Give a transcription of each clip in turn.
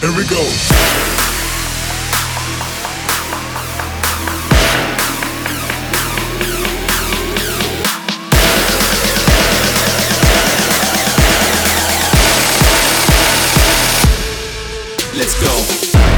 Here we go. Let's go.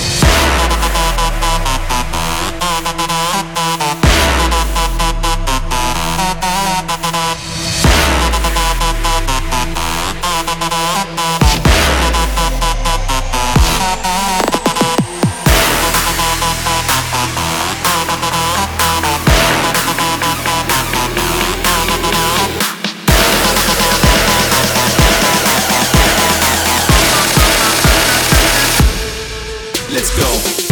Let's go.